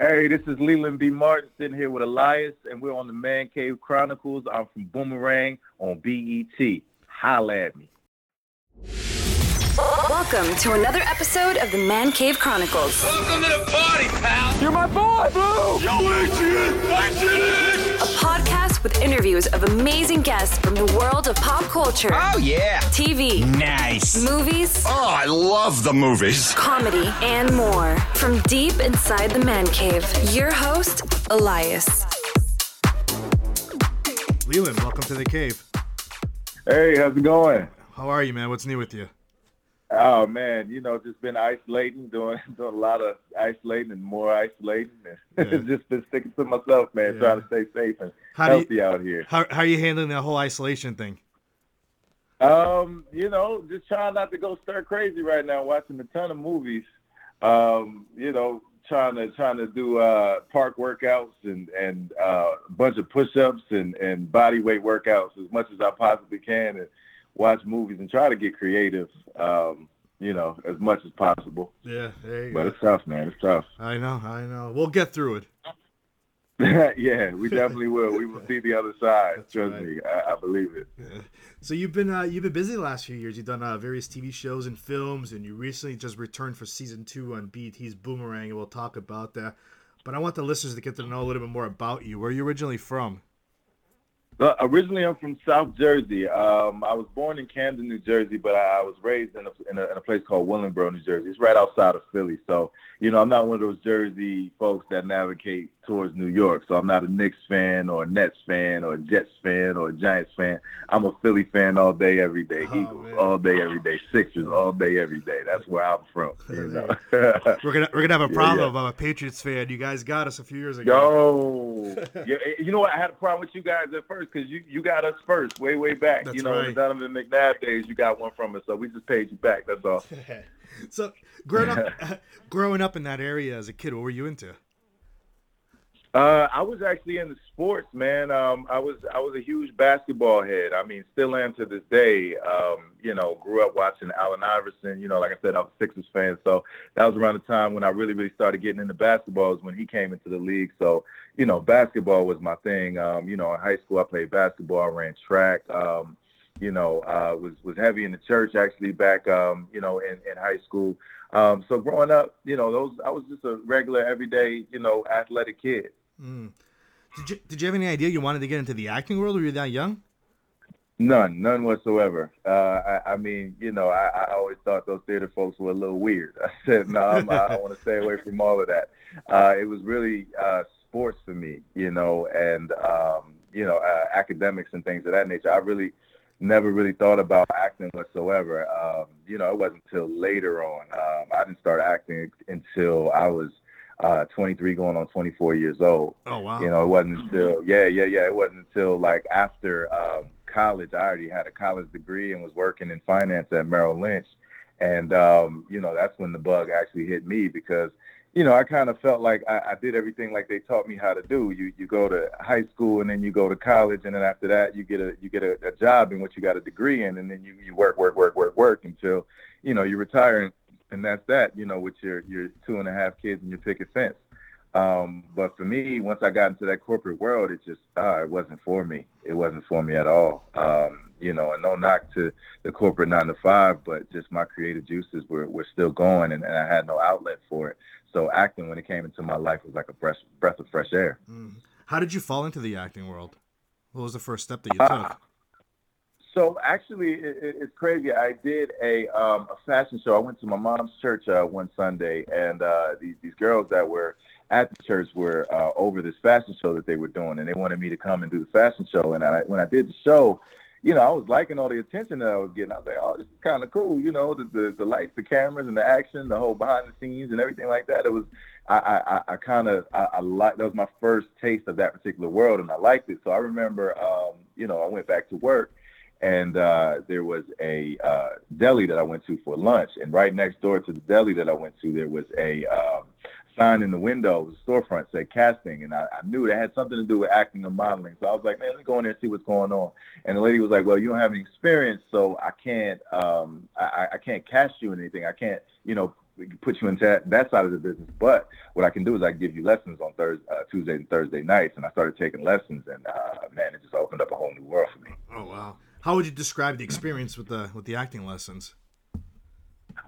Hey, this is Leland B. Martin sitting here with Elias, and we're on the Man Cave Chronicles. I'm from Boomerang on BET. Holla at me. Welcome to another episode of the Man Cave Chronicles, Welcome to the party, pal. You're my boy, Blue! Yo, Adrian, Adrian. A podcast with interviews of amazing guests from the world of pop culture, Oh yeah. TV, Nice. movies, Oh, I love the movies. comedy, and more. From deep inside the Man Cave, your host, Elias. Leland, welcome to the cave. Hey, how's it going? How are you, man? What's new with you? Oh man, you know, just been isolating, doing doing a lot of isolating and more isolating, and Yeah. just been sticking to myself, man, Yeah. trying to stay safe and How do you- healthy out here. How, how are you handling that whole isolation thing? Um, you know, just trying not to go stir crazy right now. Watching a ton of movies. Um, you know, trying to trying to do uh, park workouts and and uh, a bunch of push-ups and and body weight workouts as much as I possibly can, and watch movies and try to get creative. Um, you know, as much as possible. Yeah, But go. it's tough, man. It's tough. I know, I know. We'll get through it. yeah, we definitely will. We will see the other side. That's Trust right. me, I, I believe it. So you've been uh, you've been busy the last few years. You've done uh, various TV shows and films, and you recently just returned for season two on BET's Boomerang, and we'll talk about that. But I want the listeners to get to know a little bit more about you. Where are you originally from? Uh, originally, I'm from South Jersey. Um, I was born in Camden, New Jersey, but I, I was raised in a, in, a, in a place called Willingboro, New Jersey. It's right outside of Philly. So, you know, I'm not one of those Jersey folks that navigate towards New York. So I'm not a Knicks fan or a Nets fan or a Jets fan or a Giants fan. I'm a Philly fan all day, every day. Oh, Eagles man. all day, every day. Sixers all day, every day. That's where I'm from. You know. We're gonna we're gonna have a problem. yeah. I'm a Patriots fan. You guys got us a few years ago. Yo, yeah, eh, you know what? I had a problem with you guys at first because you, you got us first, way way back. That's you know, in the Donovan McNabb days, you got one from us, so we just paid you back. That's all. so growing up, growing up in that area as a kid, what were you into? Uh, I was actually into sports, man. Um, I was I was a huge basketball head. I mean, still am to this day. Um, you know, grew up watching Allen Iverson. You know, like I said, I was a Sixers fan, so that was around the time when I really really started getting into basketball. Was when he came into the league. So you know, basketball was my thing. Um, you know, in high school I played basketball, I ran track. Um, you know, uh, was was heavy in the church actually back, um, you know, in, in high school. Um, so growing up, you know, those I was just a regular, everyday, you know, athletic kid. Mm. Did you did you have any idea you wanted to get into the acting world? Were you that young? None, none whatsoever. Uh, I, I mean, you know, I, I always thought those theater folks were a little weird. I said, no, I'm, I want to stay away from all of that. Uh, it was really uh, sports for me, you know, and um, you know, uh, academics and things of that nature. I really never really thought about acting whatsoever. Um, you know, it wasn't until later on. Um, I didn't start acting until I was uh, 23, going on 24 years old. Oh wow. You know, it wasn't until yeah, yeah, yeah. It wasn't until like after um, college. I already had a college degree and was working in finance at Merrill Lynch, and um, you know that's when the bug actually hit me because you know I kind of felt like I, I did everything like they taught me how to do. You you go to high school and then you go to college and then after that you get a you get a, a job in what you got a degree in and then you, you work work work work work until you know you retire and, and that's that. You know with your your two and a half kids and your picket fence. Um, but for me, once I got into that corporate world, it just uh, it wasn't for me. It wasn't for me at all. Um, you know, and no knock to the corporate nine to five, but just my creative juices were, were still going, and, and I had no outlet for it. So acting, when it came into my life, was like a breath breath of fresh air. Mm. How did you fall into the acting world? What was the first step that you took? So actually, it, it, it's crazy. I did a um, a fashion show. I went to my mom's church uh, one Sunday, and uh, these these girls that were at the church were uh, over this fashion show that they were doing, and they wanted me to come and do the fashion show. And I, when I did the show, you know, I was liking all the attention that I was getting. I was like, oh, this is kind of cool. You know, the, the the lights, the cameras, and the action, the whole behind the scenes, and everything like that. It was, I I, I- kind of I, I like that was my first taste of that particular world, and I liked it. So I remember, um, you know, I went back to work and uh, there was a uh, deli that I went to for lunch, and right next door to the deli that I went to, there was a um, sign in the window, a storefront said casting, and I, I knew it had something to do with acting and modeling. So I was like, man, let me go in there and see what's going on. And the lady was like, well, you don't have any experience, so I can't, um, I, I- I can't cast you in anything. I can't, you know, put you into that, that side of the business. But what I can do is I can give you lessons on Thursday, uh, Tuesday and Thursday nights, and I started taking lessons, and uh, man, it just opened up a whole new world for me. Oh wow! How would you describe the experience with the with the acting lessons?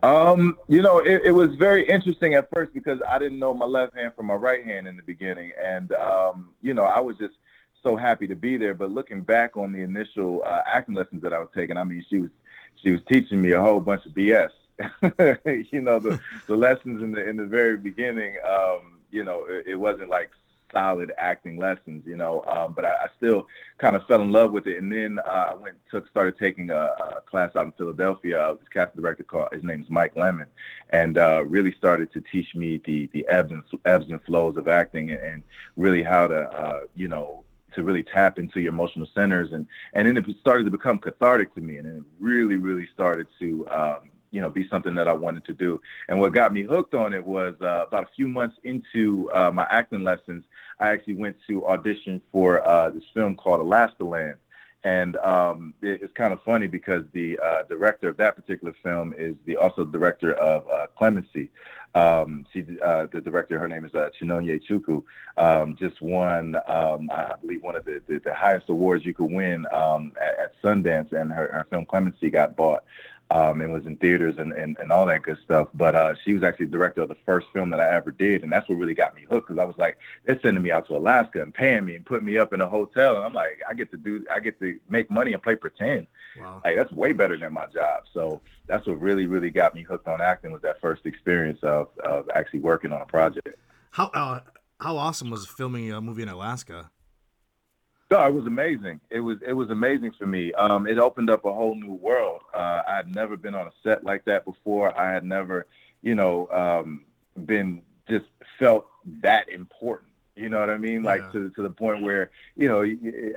Um, you know, it, it, was very interesting at first because I didn't know my left hand from my right hand in the beginning, and um, you know, I was just so happy to be there. But looking back on the initial uh, acting lessons that I was taking, I mean, she was she was teaching me a whole bunch of BS. you know, the the lessons in the in the very beginning, um, you know, it, it wasn't like solid acting lessons, you know. Um, but I, I, still kind of fell in love with it, and then uh, I went took started taking a, a, class out in Philadelphia. Uh, this casting director called his name's Mike Lemon, and uh, really started to teach me the the ebbs and ebbs and flows of acting, and, and really how to uh, you know to really tap into your emotional centers, and and then it started to become cathartic to me, and it really really started to um, you know, be something that I wanted to do. And what got me hooked on it was uh, about a few months into uh, my acting lessons, I actually went to audition for uh, this film called AlaskaLand. And um, it, it's kind of funny because the uh, director of that particular film is the also director of uh, Clemency. Um, she, uh, the director, her name is uh, Chinonye Chukwu. um, just won, um, I believe, one of the, the, the, highest awards you could win um, at, at, Sundance, and her, her film Clemency got bought um, and was in theaters and, and, and all that good stuff. But uh, she was actually the director of the first film that I ever did, and that's what really got me hooked because I was like, they're sending me out to Alaska and paying me and putting me up in a hotel, and I'm like, I get to do, I get to make money and play pretend. Wow. Like that's way better than my job. So that's what really, really got me hooked on acting was that first experience of of actually working on a project. How uh, how awesome was filming a movie in Alaska? No, it was amazing. It was it was amazing for me. Um, it opened up a whole new world. Uh, I had never been on a set like that before. I had never, you know, um, been just felt that important. You know what I mean? Like yeah. to to the point where you know,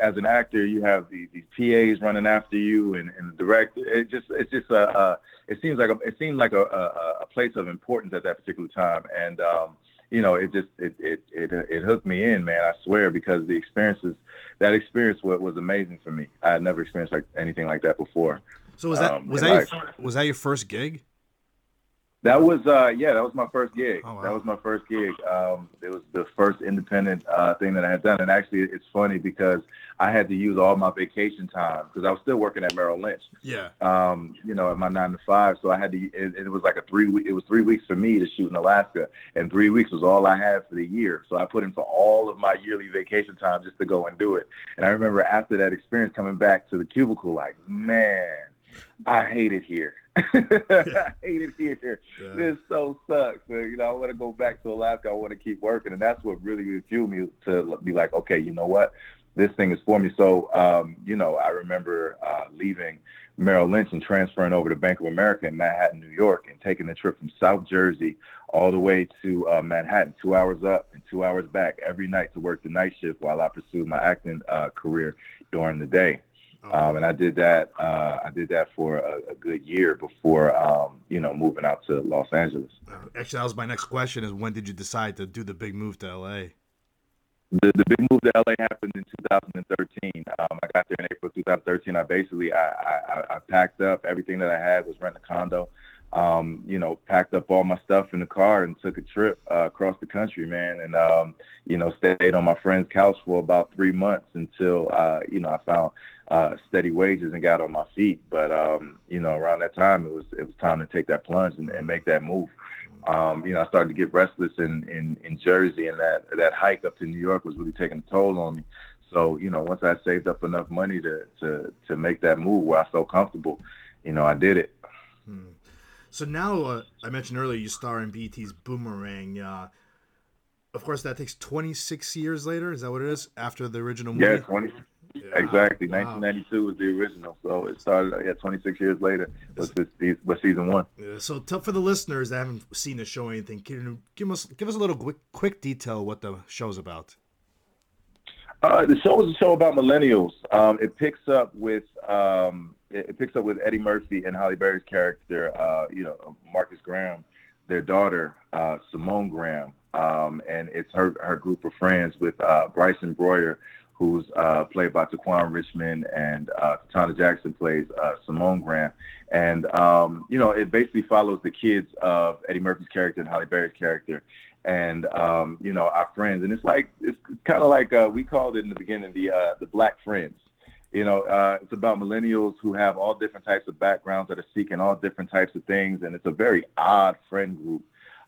as an actor, you have these, these PAs running after you, and, and the director. It just it's just a, a it seems like a, it seemed like a, a, a place of importance at that particular time, and um, you know, it just it, it it it hooked me in, man. I swear, because the experiences, that experience was, was amazing for me. I had never experienced like anything like that before. So was that um, was that your, was that your first gig? That was uh yeah, that was my first gig. Oh, wow. That was my first gig. Um, it was the first independent uh, thing that I had done, and actually it's funny because I had to use all my vacation time because I was still working at Merrill Lynch. Yeah. Um, you know, at my nine to five, so I had to. It, it was like a three week. It was three weeks for me to shoot in Alaska, and three weeks was all I had for the year. So I put in for all of my yearly vacation time just to go and do it. And I remember after that experience coming back to the cubicle, like man I hate it here. I hate it here. Yeah. This so sucks. you know, I want to go back to Alaska. I want to keep working, and that's what really fueled me to be like, okay, you know what, this thing is for me. So, um, you know, I remember uh, leaving Merrill Lynch and transferring over to Bank of America in Manhattan, New York, and taking the trip from South Jersey all the way to uh, Manhattan, two hours up and two hours back every night to work the night shift while I pursued my acting uh, career during the day. Um, and I did that. Uh, I did that for a, a good year before, um, you know, moving out to Los Angeles. Uh, actually, that was my next question: is when did you decide to do the big move to LA? The, the big move to LA happened in 2013. Um, I got there in April 2013. I basically I, I, I packed up everything that I had was rent a condo. Um, you know, packed up all my stuff in the car and took a trip uh, across the country, man. And um, you know, stayed on my friend's couch for about three months until uh, you know I found uh, steady wages and got on my feet. But um, you know, around that time, it was it was time to take that plunge and, and make that move. Um, you know, I started to get restless in, in in Jersey, and that that hike up to New York was really taking a toll on me. So you know, once I saved up enough money to to to make that move where I felt comfortable, you know, I did it. Hmm. So now, uh, I mentioned earlier, you star in BET's Boomerang. Uh, of course, that takes 26 years later. Is that what it is after the original movie? Yeah, 20, yeah. Exactly. Wow. 1992 was the original, so it started. Yeah, 26 years later was this, was season one. Yeah, so, tell, for the listeners that haven't seen the show or anything, can give us give us a little quick, quick detail what the show's about. Uh, the show is a show about millennials. Um, it picks up with um, it, it, picks up with Eddie Murphy and Halle Berry's character, uh, you know, Marcus Graham, their daughter uh, Simone Graham, um, and it's her her group of friends with uh, Bryson Broyer, who's uh, played by Tequan Richmond, and uh, Tetona Jackson plays uh, Simone Graham. And um, you know, it basically follows the kids of Eddie Murphy's character and Halle Berry's character, and um, you know, our friends. And it's like it's kind of like uh, we called it in the beginning the uh, the Black Friends. You know, uh, it's about millennials who have all different types of backgrounds that are seeking all different types of things, and it's a very odd friend group.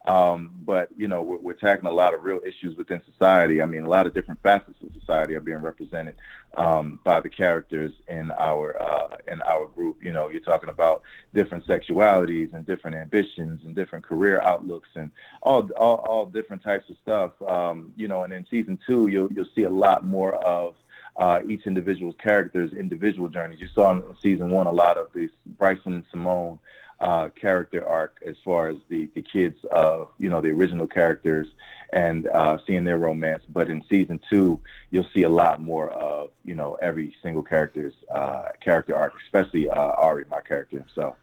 Um, but you know, we're, we're, tackling a lot of real issues within society. I mean, a lot of different facets of society are being represented um, by the characters in our uh, in our group. You know, you're talking about different sexualities and different ambitions and different career outlooks and all all, all different types of stuff. Um, you know, and in season two, you'll you'll see a lot more of uh, each individual's character's individual journeys. You saw in season one a lot of these Bryson and Simone uh, character arc as far as the the kids of you know the original characters and uh, seeing their romance. But in season two, you'll see a lot more of you know every single character's uh, character arc, especially uh, Ari, my character. So,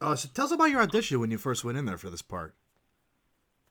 uh, so tell us about your audition when you first went in there for this part.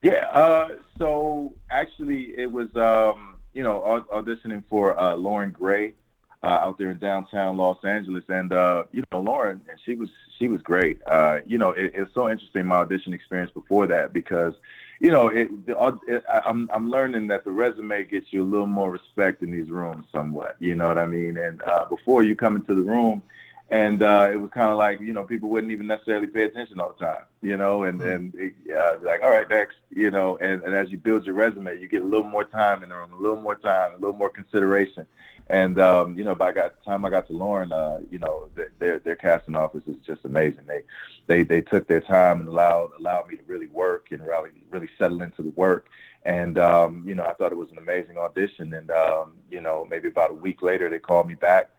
Yeah, uh, so actually it was um, you know auditioning for uh, Lauren Gray uh, out there in downtown Los Angeles, and uh, you know Lauren, and she was she was great. Uh, you know, it, it's so interesting my audition experience before that because, you know, it, it, I'm I'm learning that the resume gets you a little more respect in these rooms, somewhat. You know what I mean? And uh, before you come into the room, and uh, it was kind of like you know people wouldn't even necessarily pay attention all the time, you know, and mm-hmm. and uh, like all right next, you know, and, and as you build your resume, you get a little more time in the room, a little more time, a little more consideration, and um, you know, by the time I got to Lauren, uh, you know, their their casting office is just amazing. They they they took their time and allowed allowed me to really work and really really settle into the work. And um, you know, I thought it was an amazing audition. And um, you know, maybe about a week later, they called me back.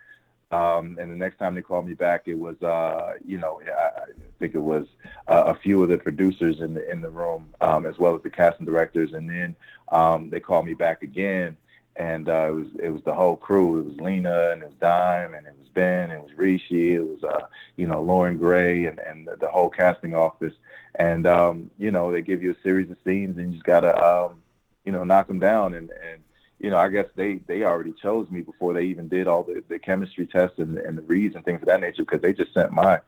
Um, and the next time they called me back, it was, uh, you know, I, I think it was uh, a few of the producers in the in the room, um, as well as the casting directors. And then um, they called me back again, and uh, it was it was the whole crew. It was Lena and it was Dime and it was Ben and it was Rishi. It was uh, you know Lauren Gray and and the, whole casting office. And um, you know they give you a series of scenes and you just gotta um, you know knock them down. And and you know I guess they they already chose me before they even did all the, the chemistry tests and, and the reads and things of that nature because they just sent my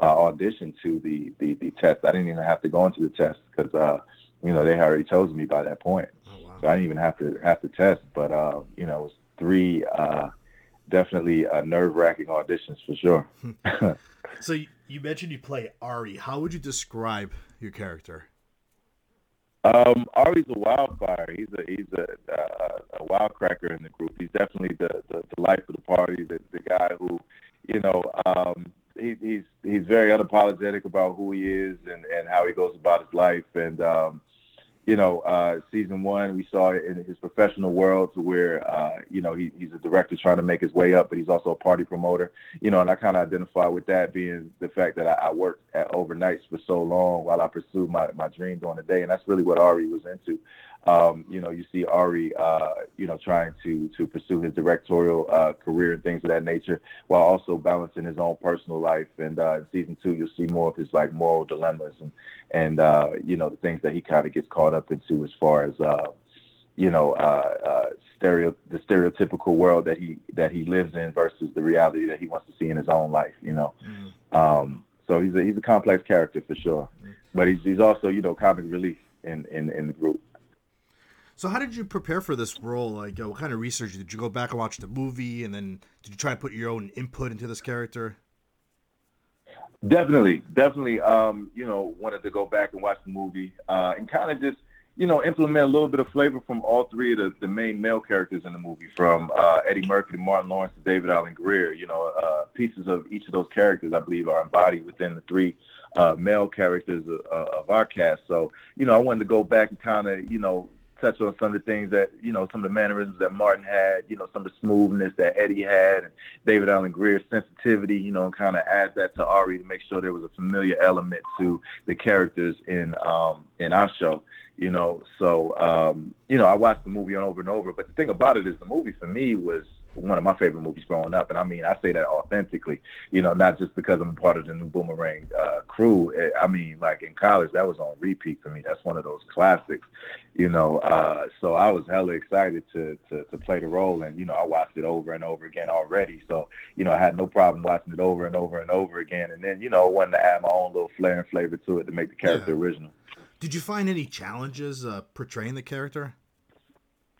uh, audition to the, the the test. I didn't even have to go into the test because uh, you know they already chose me by that point. So I didn't even have to have to test, but uh, you know, it was three uh, definitely uh, nerve wracking auditions for sure. so you, you mentioned you play Ari. How would you describe your character? Um, Ari's a wildfire. He's a he's a, uh, a wildcracker in the group. He's definitely the, the, the life of the party. The, the guy who, you know, um, he, he's he's very unapologetic about who he is and, and how he goes about his life. And um, you know, uh, season one, we saw it in his professional world to where, uh, you know, he, he's a director trying to make his way up, but he's also a party promoter, you know, and I kind of identify with that being the fact that I, I worked at overnights for so long while I pursued my, my dream during the day. And that's really what Ari was into. Um, you know, you see Ari, uh, you know, trying to to pursue his directorial uh, career and things of that nature, while also balancing his own personal life. And uh, in season two, you'll see more of his like moral dilemmas and and uh, you know the things that he kind of gets caught up into as far as uh, you know uh, uh, stereo the stereotypical world that he that he lives in versus the reality that he wants to see in his own life. You know, mm. um, so he's a he's a complex character for sure, mm. but he's he's also you know comic relief in in in the group. So how did you prepare for this role? Like, uh, what kind of research did you go back and watch the movie, and then did you try and put your own input into this character? Definitely, definitely. Um, you know, wanted to go back and watch the movie uh, and kind of just, you know, implement a little bit of flavor from all three of the, the main male characters in the movie, from uh, Eddie Murphy to Martin Lawrence to David Alan Grier. You know, uh, pieces of each of those characters, I believe, are embodied within the three uh, male characters of, of our cast. So, you know, I wanted to go back and kind of, you know, touch on some of the things that you know, some of the mannerisms that Martin had, you know, some of the smoothness that Eddie had, and David Alan Grier's sensitivity, you know, and kind of add that to Ari to make sure there was a familiar element to the characters in um, in our show. you know. So, um, you know, I watched the movie on over and over. But the thing about it is, the movie for me was one of my favorite movies growing up, and I mean, I say that authentically, you know, not just because I'm part of the new Boomerang uh, crew. Eh, I mean, like in college, that was on repeat for me. That's one of those classics, you know. Uh, so I was hella excited to, to to play the role, and you know, I watched it over and over again already. So you know, I had no problem watching it over and over and over again, and then you know, wanted to add my own little flair and flavor to it to make the character Yeah. original. Did you find any challenges uh, portraying the character?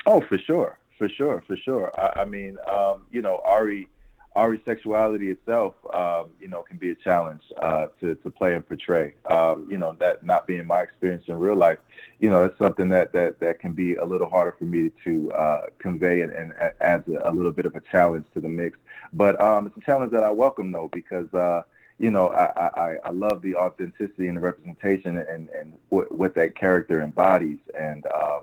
Oh, for sure, for sure, for sure. I, I mean, um, you know, Ari, Ari's sexuality itself, um, you know, can be a challenge uh, to to play and portray. Um, you know, that not being my experience in real life, you know, it's something that that that can be a little harder for me to uh, convey and, and adds a, a little bit of a challenge to the mix. But um, it's a challenge that I welcome though because. Uh, you know, I, I, I love the authenticity and the representation and, and what, what that character embodies. And, um,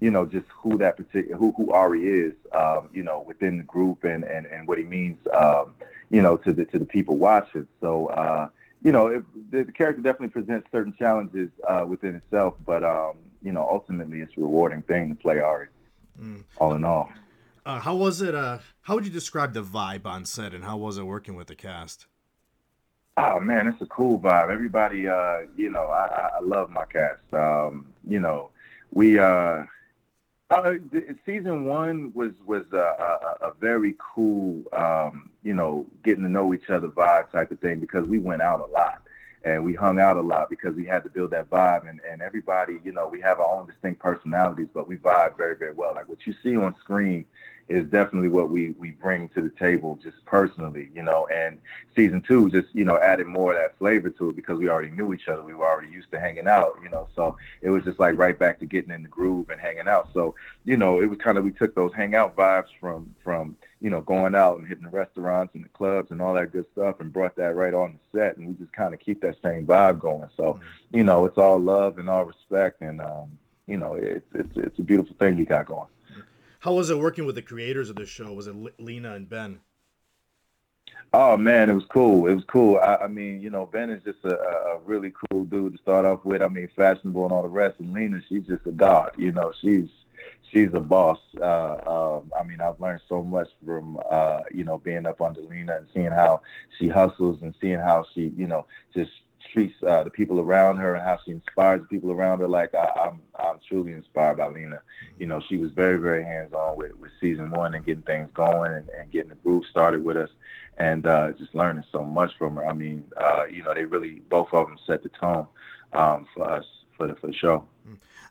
you know, just who that particular who who Ari is, um, you know, within the group and and and what he means, um, you know, to the to the people watching. So, uh, you know, it, the, the character definitely presents certain challenges uh, within itself, but um, you know, ultimately, it's a rewarding thing to play Ari. All in all. Uh, how was it? Uh, how would you describe the vibe on set, and how was it working with the cast? Oh man, it's a cool vibe. Everybody, uh, you know, I, I- love my cast. Um, you know, we uh, season one was was a, a, a very cool, um, you know, getting to know each other vibe type of thing because we went out a lot and we hung out a lot because we had to build that vibe and, and everybody, you know, we have our own distinct personalities, but we vibe very, very well. Like what you see on screen is definitely what we we bring to the table just personally, you know, and season two just, you know, added more of that flavor to it because we already knew each other. We were already used to hanging out, you know, so it was just like right back to getting in the groove and hanging out. So, you know, it was kind of we took those hangout vibes from from you know going out and hitting the restaurants and the clubs and all that good stuff and brought that right on the set and we just kind of keep that same vibe going. So, you know, it's all love and all respect and um, you know, it's it's it's a beautiful thing you got going. How was it working with the creators of the show? Was it Lena and Ben? Oh man, it was cool. It was cool. I, I mean, you know, Ben is just a, a really cool dude to start off with. I mean, fashionable and all the rest. And Lena, she's just a god. You know, she's she's a boss. Uh, um, I mean, I've learned so much from uh, you know being up under Lena and seeing how she hustles and seeing how she you know just treats uh, the people around her and how she inspires the people around her. Like I, I'm truly inspired by Lena. You know, she was very very hands on with with season one and getting things going and, and getting the groove started with us and uh, just learning so much from her. I mean, uh, you know, they really both of them set the tone um, for us for the for the show.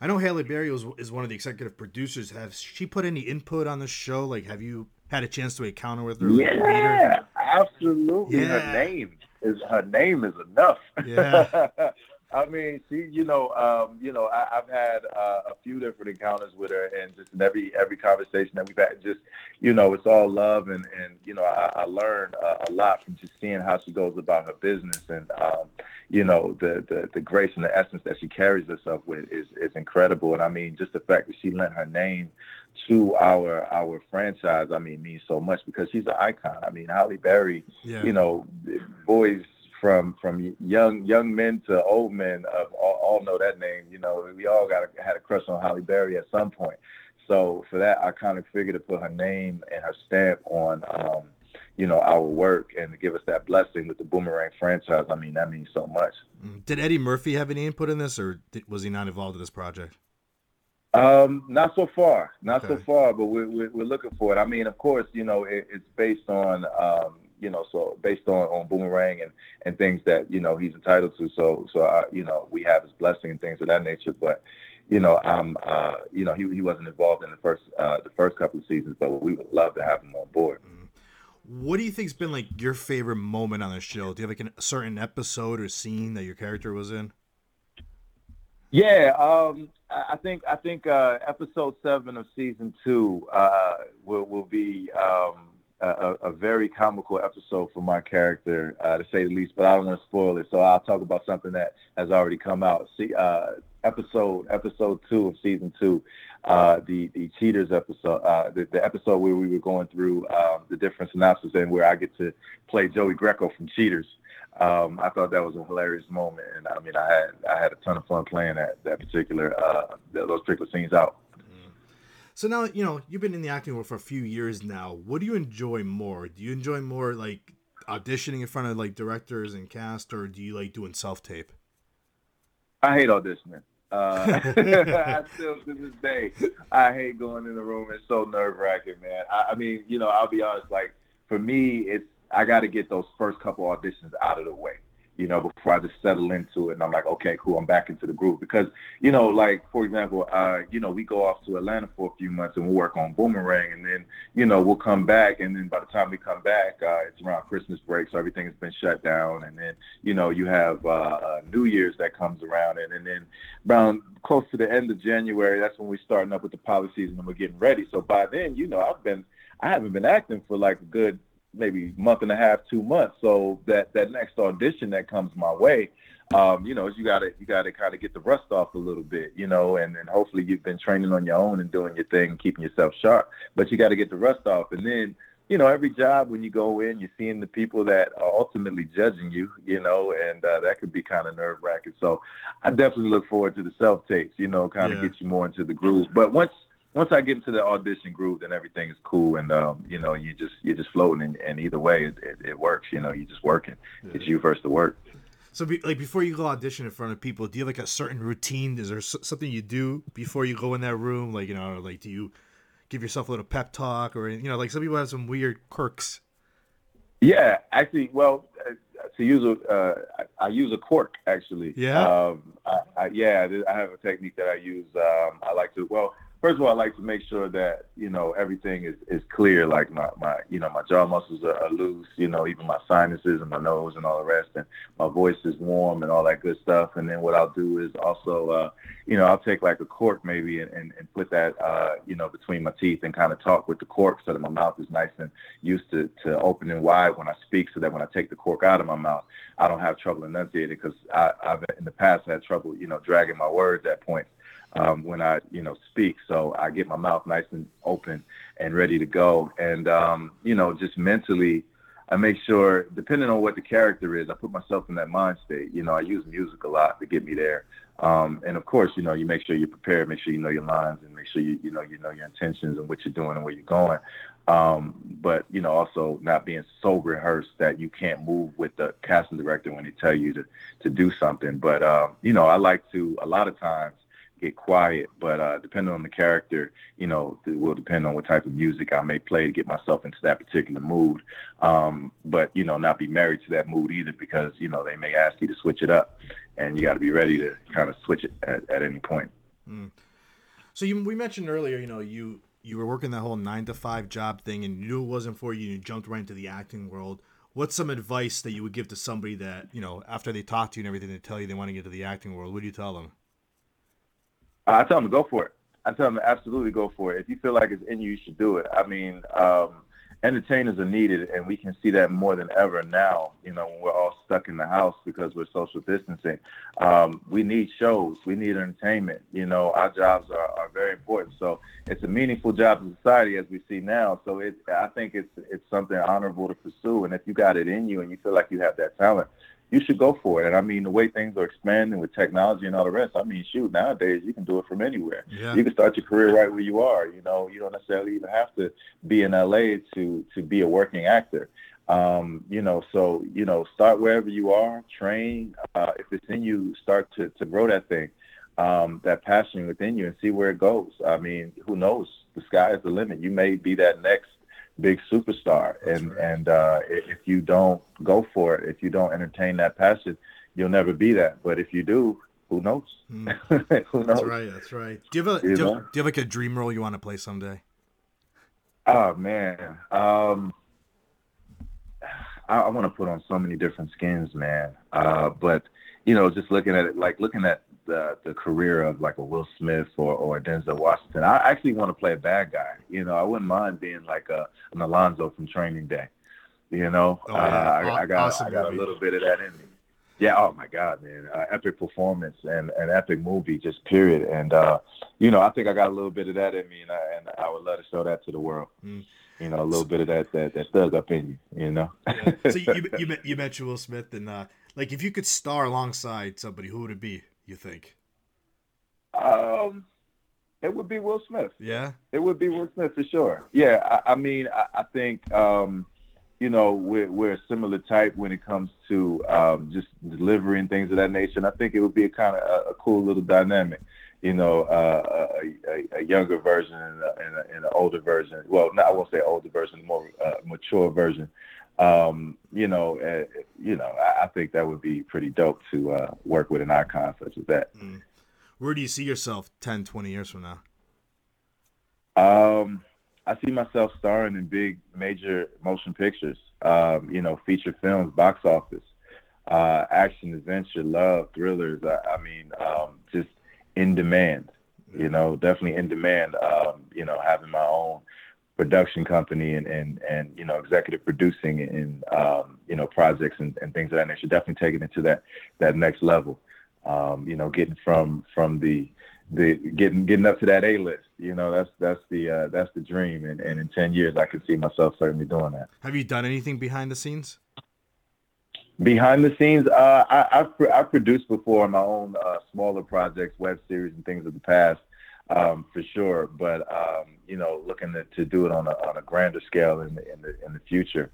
I know Halle Berry was, is one of the executive producers. Has she put any input on the show? Like, have you had a chance to encounter with her? like, meet her? Yeah, absolutely. Yeah. Her name is her name is enough. Yeah. I mean, she, you know, um, you know, I, I've had uh, a few different encounters with her, and just in every every conversation that we've had, just you know, it's all love, and and you know, I, I learned uh, a lot from just seeing how she goes about her business, and um, you know, the, the the grace and the essence that she carries herself with is is incredible, and I mean, just the fact that she lent her name to our our franchise, I mean, means so much because she's an icon. I mean, Halle Berry, Yeah. you know, boys from from young young men to old men of all, all know that name. You know, we all got a, had a crush on Halle Berry at some point. So for that, I kind of figured to put her name and her stamp on, um, you know, our work and to give us that blessing with the Boomerang franchise. I mean, that means so much. Mm. Did Eddie Murphy have any input in this, or did, was he not involved in this project? Um, not so far, not so far, but we're, we're, we're looking for it. I mean, of course, you know, it, it's based on, um, you know, so based on, on Boomerang and, and things that, you know, he's entitled to. So, so, uh, you know, we have his blessing and things of that nature, but, you know, um, uh, you know, he, he wasn't involved in the first, uh, the first couple of seasons, but we would love to have him on board. What do you think's been like your favorite moment on the show? Do you have like a certain episode or scene that your character was in? Yeah, um, I I think I think uh, episode seven of season two uh, will will be um, a, a very comical episode for my character, uh, to say the least. But I don't want to spoil it, so I'll talk about something that has already come out. See, uh, episode episode two of season two, uh, the the cheaters episode, uh, the, the episode where we were going through um, the different synopses and where I get to play Joey Greco from Cheaters. Um, I thought that was a hilarious moment, and I mean, I had I had a ton of fun playing that that particular uh, those particular scenes out. So now you know you've been in the acting world for a few years now. What do you enjoy more? Do you enjoy more like auditioning in front of like directors and cast, or do you like doing self tape? I hate auditioning. Uh, I still to this day, I hate going in the room. It's so nerve wracking, man. I, I mean, you know, I'll be honest. Like for me, it's I got to get those first couple auditions out of the way you know, before I just settle into it. And I'm like, okay, cool, I'm back into the group. Because, you know, like, for example, uh, you know, we go off to Atlanta for a few months and we'll work on Boomerang. And then, you know, we'll come back. And then by the time we come back, uh, it's around Christmas break. So everything has been shut down. And then, you know, you have uh, uh, New Year's that comes around. And, and then around close to the end of January, that's when we're starting up with the season and we're getting ready. So by then, you know, I've been, I haven't been acting for like a good maybe month and a half, two months. So that that next audition that comes my way, um, you know, you gotta you gotta kind of get the rust off a little bit, you know, and then hopefully you've been training on your own and doing your thing, keeping yourself sharp. But you got to get the rust off, and then you know, every job when you go in, you're seeing the people that are ultimately judging you, you know, and uh, that could be kind of nerve wracking. So I definitely look forward to the self tapes, you know, kind of Yeah. get you more into the groove. But once once I get into the audition groove, then everything is cool, and um, you know, you just you're just floating, and, and either way, it, it, it works. You know, you're just working. It's you versus the work. So, be, like, before you go audition in front of people, do you have like a certain routine? Is there s- something you do before you go in that room? Like, you know, like, do you give yourself a little pep talk, or you know, like some people have some weird quirks. Yeah, actually, well, uh, to use a, uh, I, I use a cork actually. Yeah? Um, I, I, yeah, I have a technique that I use. Um, I like to. Well, first of all, I like to make sure that you know everything is, is clear. Like my, my you know my jaw muscles are, are loose. You know even my sinuses and my nose and all the rest, and my voice is warm and all that good stuff. And then what I'll do is also uh, you know I'll take like a cork maybe and, and, and put that uh, you know between my teeth and kind of talk with the cork so that my mouth is nice and used to to opening wide when I speak, so that when I take the cork out of my mouth, I don't have trouble enunciating because I've in the past had trouble you know dragging my words at points um, when I, you know, speak. So I get my mouth nice and open and ready to go. And, um, you know, just mentally, I make sure, depending on what the character is, I put myself in that mind state. You know, I use music a lot to get me there. Um, and of course, you know, you make sure you're prepared, make sure you know your lines, and make sure you, you know, you know your intentions and what you're doing and where you're going. Um, but you know, also not being so rehearsed that you can't move with the casting director when they tell you to to do something. But um, you know, I like to a lot of times get quiet, but uh, depending on the character, you know, it will depend on what type of music I may play to get myself into that particular mood. Um, but you know, not be married to that mood either, because you know they may ask you to switch it up, and you got to be ready to kind of switch it at, at any point. So you, we mentioned earlier, you know, you you were working that whole nine to five job thing, and you knew it wasn't for you. You jumped right into the acting world. What's some advice that you would give to somebody that you know after they talk to you and everything, they tell you they want to get into the acting world? What do you tell them? I tell them to go for it. I tell them absolutely go for it. If you feel like it's in you, you should do it. I mean, um, entertainers are needed, and we can see that more than ever now. You know, when we're all stuck in the house because we're social distancing, um, we need shows. We need entertainment. You know, our jobs are, are very important. So it's a meaningful job in society as we see now. So it, I think it's it's something honorable to pursue. And if you got it in you and you feel like you have that talent, you should go for it. And I mean, the way things are expanding with technology and all the rest, I mean, shoot, nowadays you can do it from anywhere. Yeah. You can start your career right where you are. You know, you don't necessarily even have to be in LA to to be a working actor. Um, you know, so you know, start wherever you are, train. Uh, if it's in you, start to to grow that thing, um, that passion within you, and see where it goes. I mean, who knows? The sky is the limit. You may be that next big superstar, and right. and uh, if you don't go for it, if you don't entertain that passion, you'll never be that. But if you do, who knows? who knows? That's right. That's right. Do you have a do You you have, do you have like a dream role you want to play someday? Oh man, um, I, I want to put on so many different skins, man. Uh, but you know, just looking at it, like looking at the the career of like a Will Smith or or Denzel Washington, I actually want to play a bad guy. You know, I wouldn't mind being like a an Alonzo from Training Day. You know, Oh, uh. I, I got Awesome I got movie. a little bit of that in me. Yeah, oh my God, man. Uh, epic performance and an epic movie, just period. And, uh, you know, I think I got a little bit of that in me, and I, and I would love to show that to the world. Mm. You know, a little bit of that, that, that thug up in you, you know? So you, you, met, you mentioned Will Smith, and uh, like if you could star alongside somebody, who would it be? You think? um, it would be Will Smith. Yeah. It would be Will Smith for sure. Yeah, I, I mean, I, I think um, you know we're we're a similar type when it comes to um, just delivery and things of that nature. And I think it would be a kind of a, a cool little dynamic. You know, uh, a, a, a younger version and, a, and, a, and an older version. Well, not I won't say older version, more uh, mature version. Um, you know, uh, you know, I, I think that would be pretty dope to uh, work with an icon such as that. Where do you see yourself 10, 20 years from now? Um, I see myself starring in big major motion pictures. Um, you know, feature films, box office, uh, action, adventure, love, thrillers. I, I mean, um, just in demand. You know, definitely in demand. Um, you know, having my own production company and and and you know executive producing in um, you know projects and, and things of that nature. Definitely taking it to that that next level. Um, you know, getting from from the the getting getting up to that A list. You know, that's that's the uh, that's the dream. And, and in ten years, I could see myself certainly doing that. Have you done anything behind the scenes? Behind the scenes, uh, I, I've I've produced before on my own uh, smaller projects, web series, and things of the past, um, for sure. But um, you know, looking to, to do it on a on a grander scale in the in the in the future.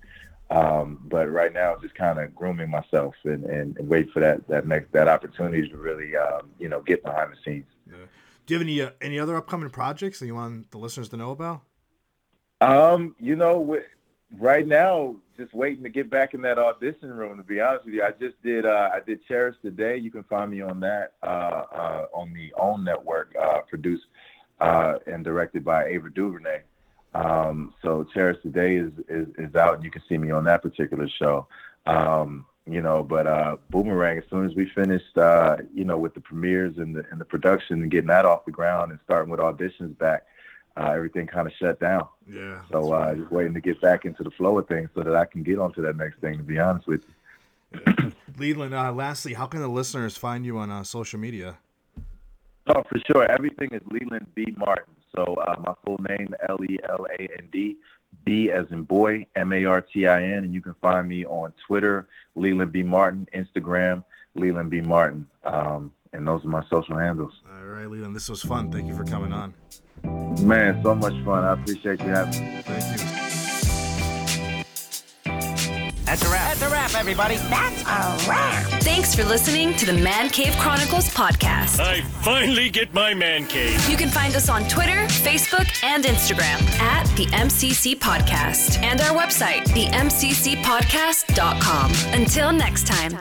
Um, but right now, just kind of grooming myself and, and, and wait for that that next that opportunity to really um, you know get behind the scenes. Do you have any uh, any other upcoming projects that you want the listeners to know about? Um, you know, with, right now, just waiting to get back in that audition room. To be honest with you, I just did. Uh, I did Cherish the Day. You can find me on that uh, uh, on the OWN network, uh, produced uh, and directed by Ava DuVernay. Um, so Cherish the Day is, is is out, and you can see me on that particular show. Um, you know, but uh, Boomerang. As soon as we finished, uh, you know, with the premieres and the and the production and getting that off the ground and starting with auditions back, uh, everything kind of shut down. Yeah. So uh, just waiting to get back into the flow of things so that I can get onto that next thing. To be honest with you. Leland, uh, lastly, how can the listeners find you on uh, social media? Oh, for sure. Everything is Leland B. Martin. So uh, my full name, L E L A N D, B as in boy, M A R T I N. And you can find me on Twitter, Leland B. Martin, Instagram, Leland B. Martin. Um, and those are my social handles. All right, Leland, this was fun. Thank you for coming on. Man, so much fun. I appreciate you having me. Thank you. That's a wrap. That's a wrap, everybody. That's a wrap. Thanks for listening to the Man Cave Chronicles podcast. I finally get my man cave. You can find us on Twitter, Facebook, and Instagram at the MCC Podcast and our website, themccpodcast.com. Until next time.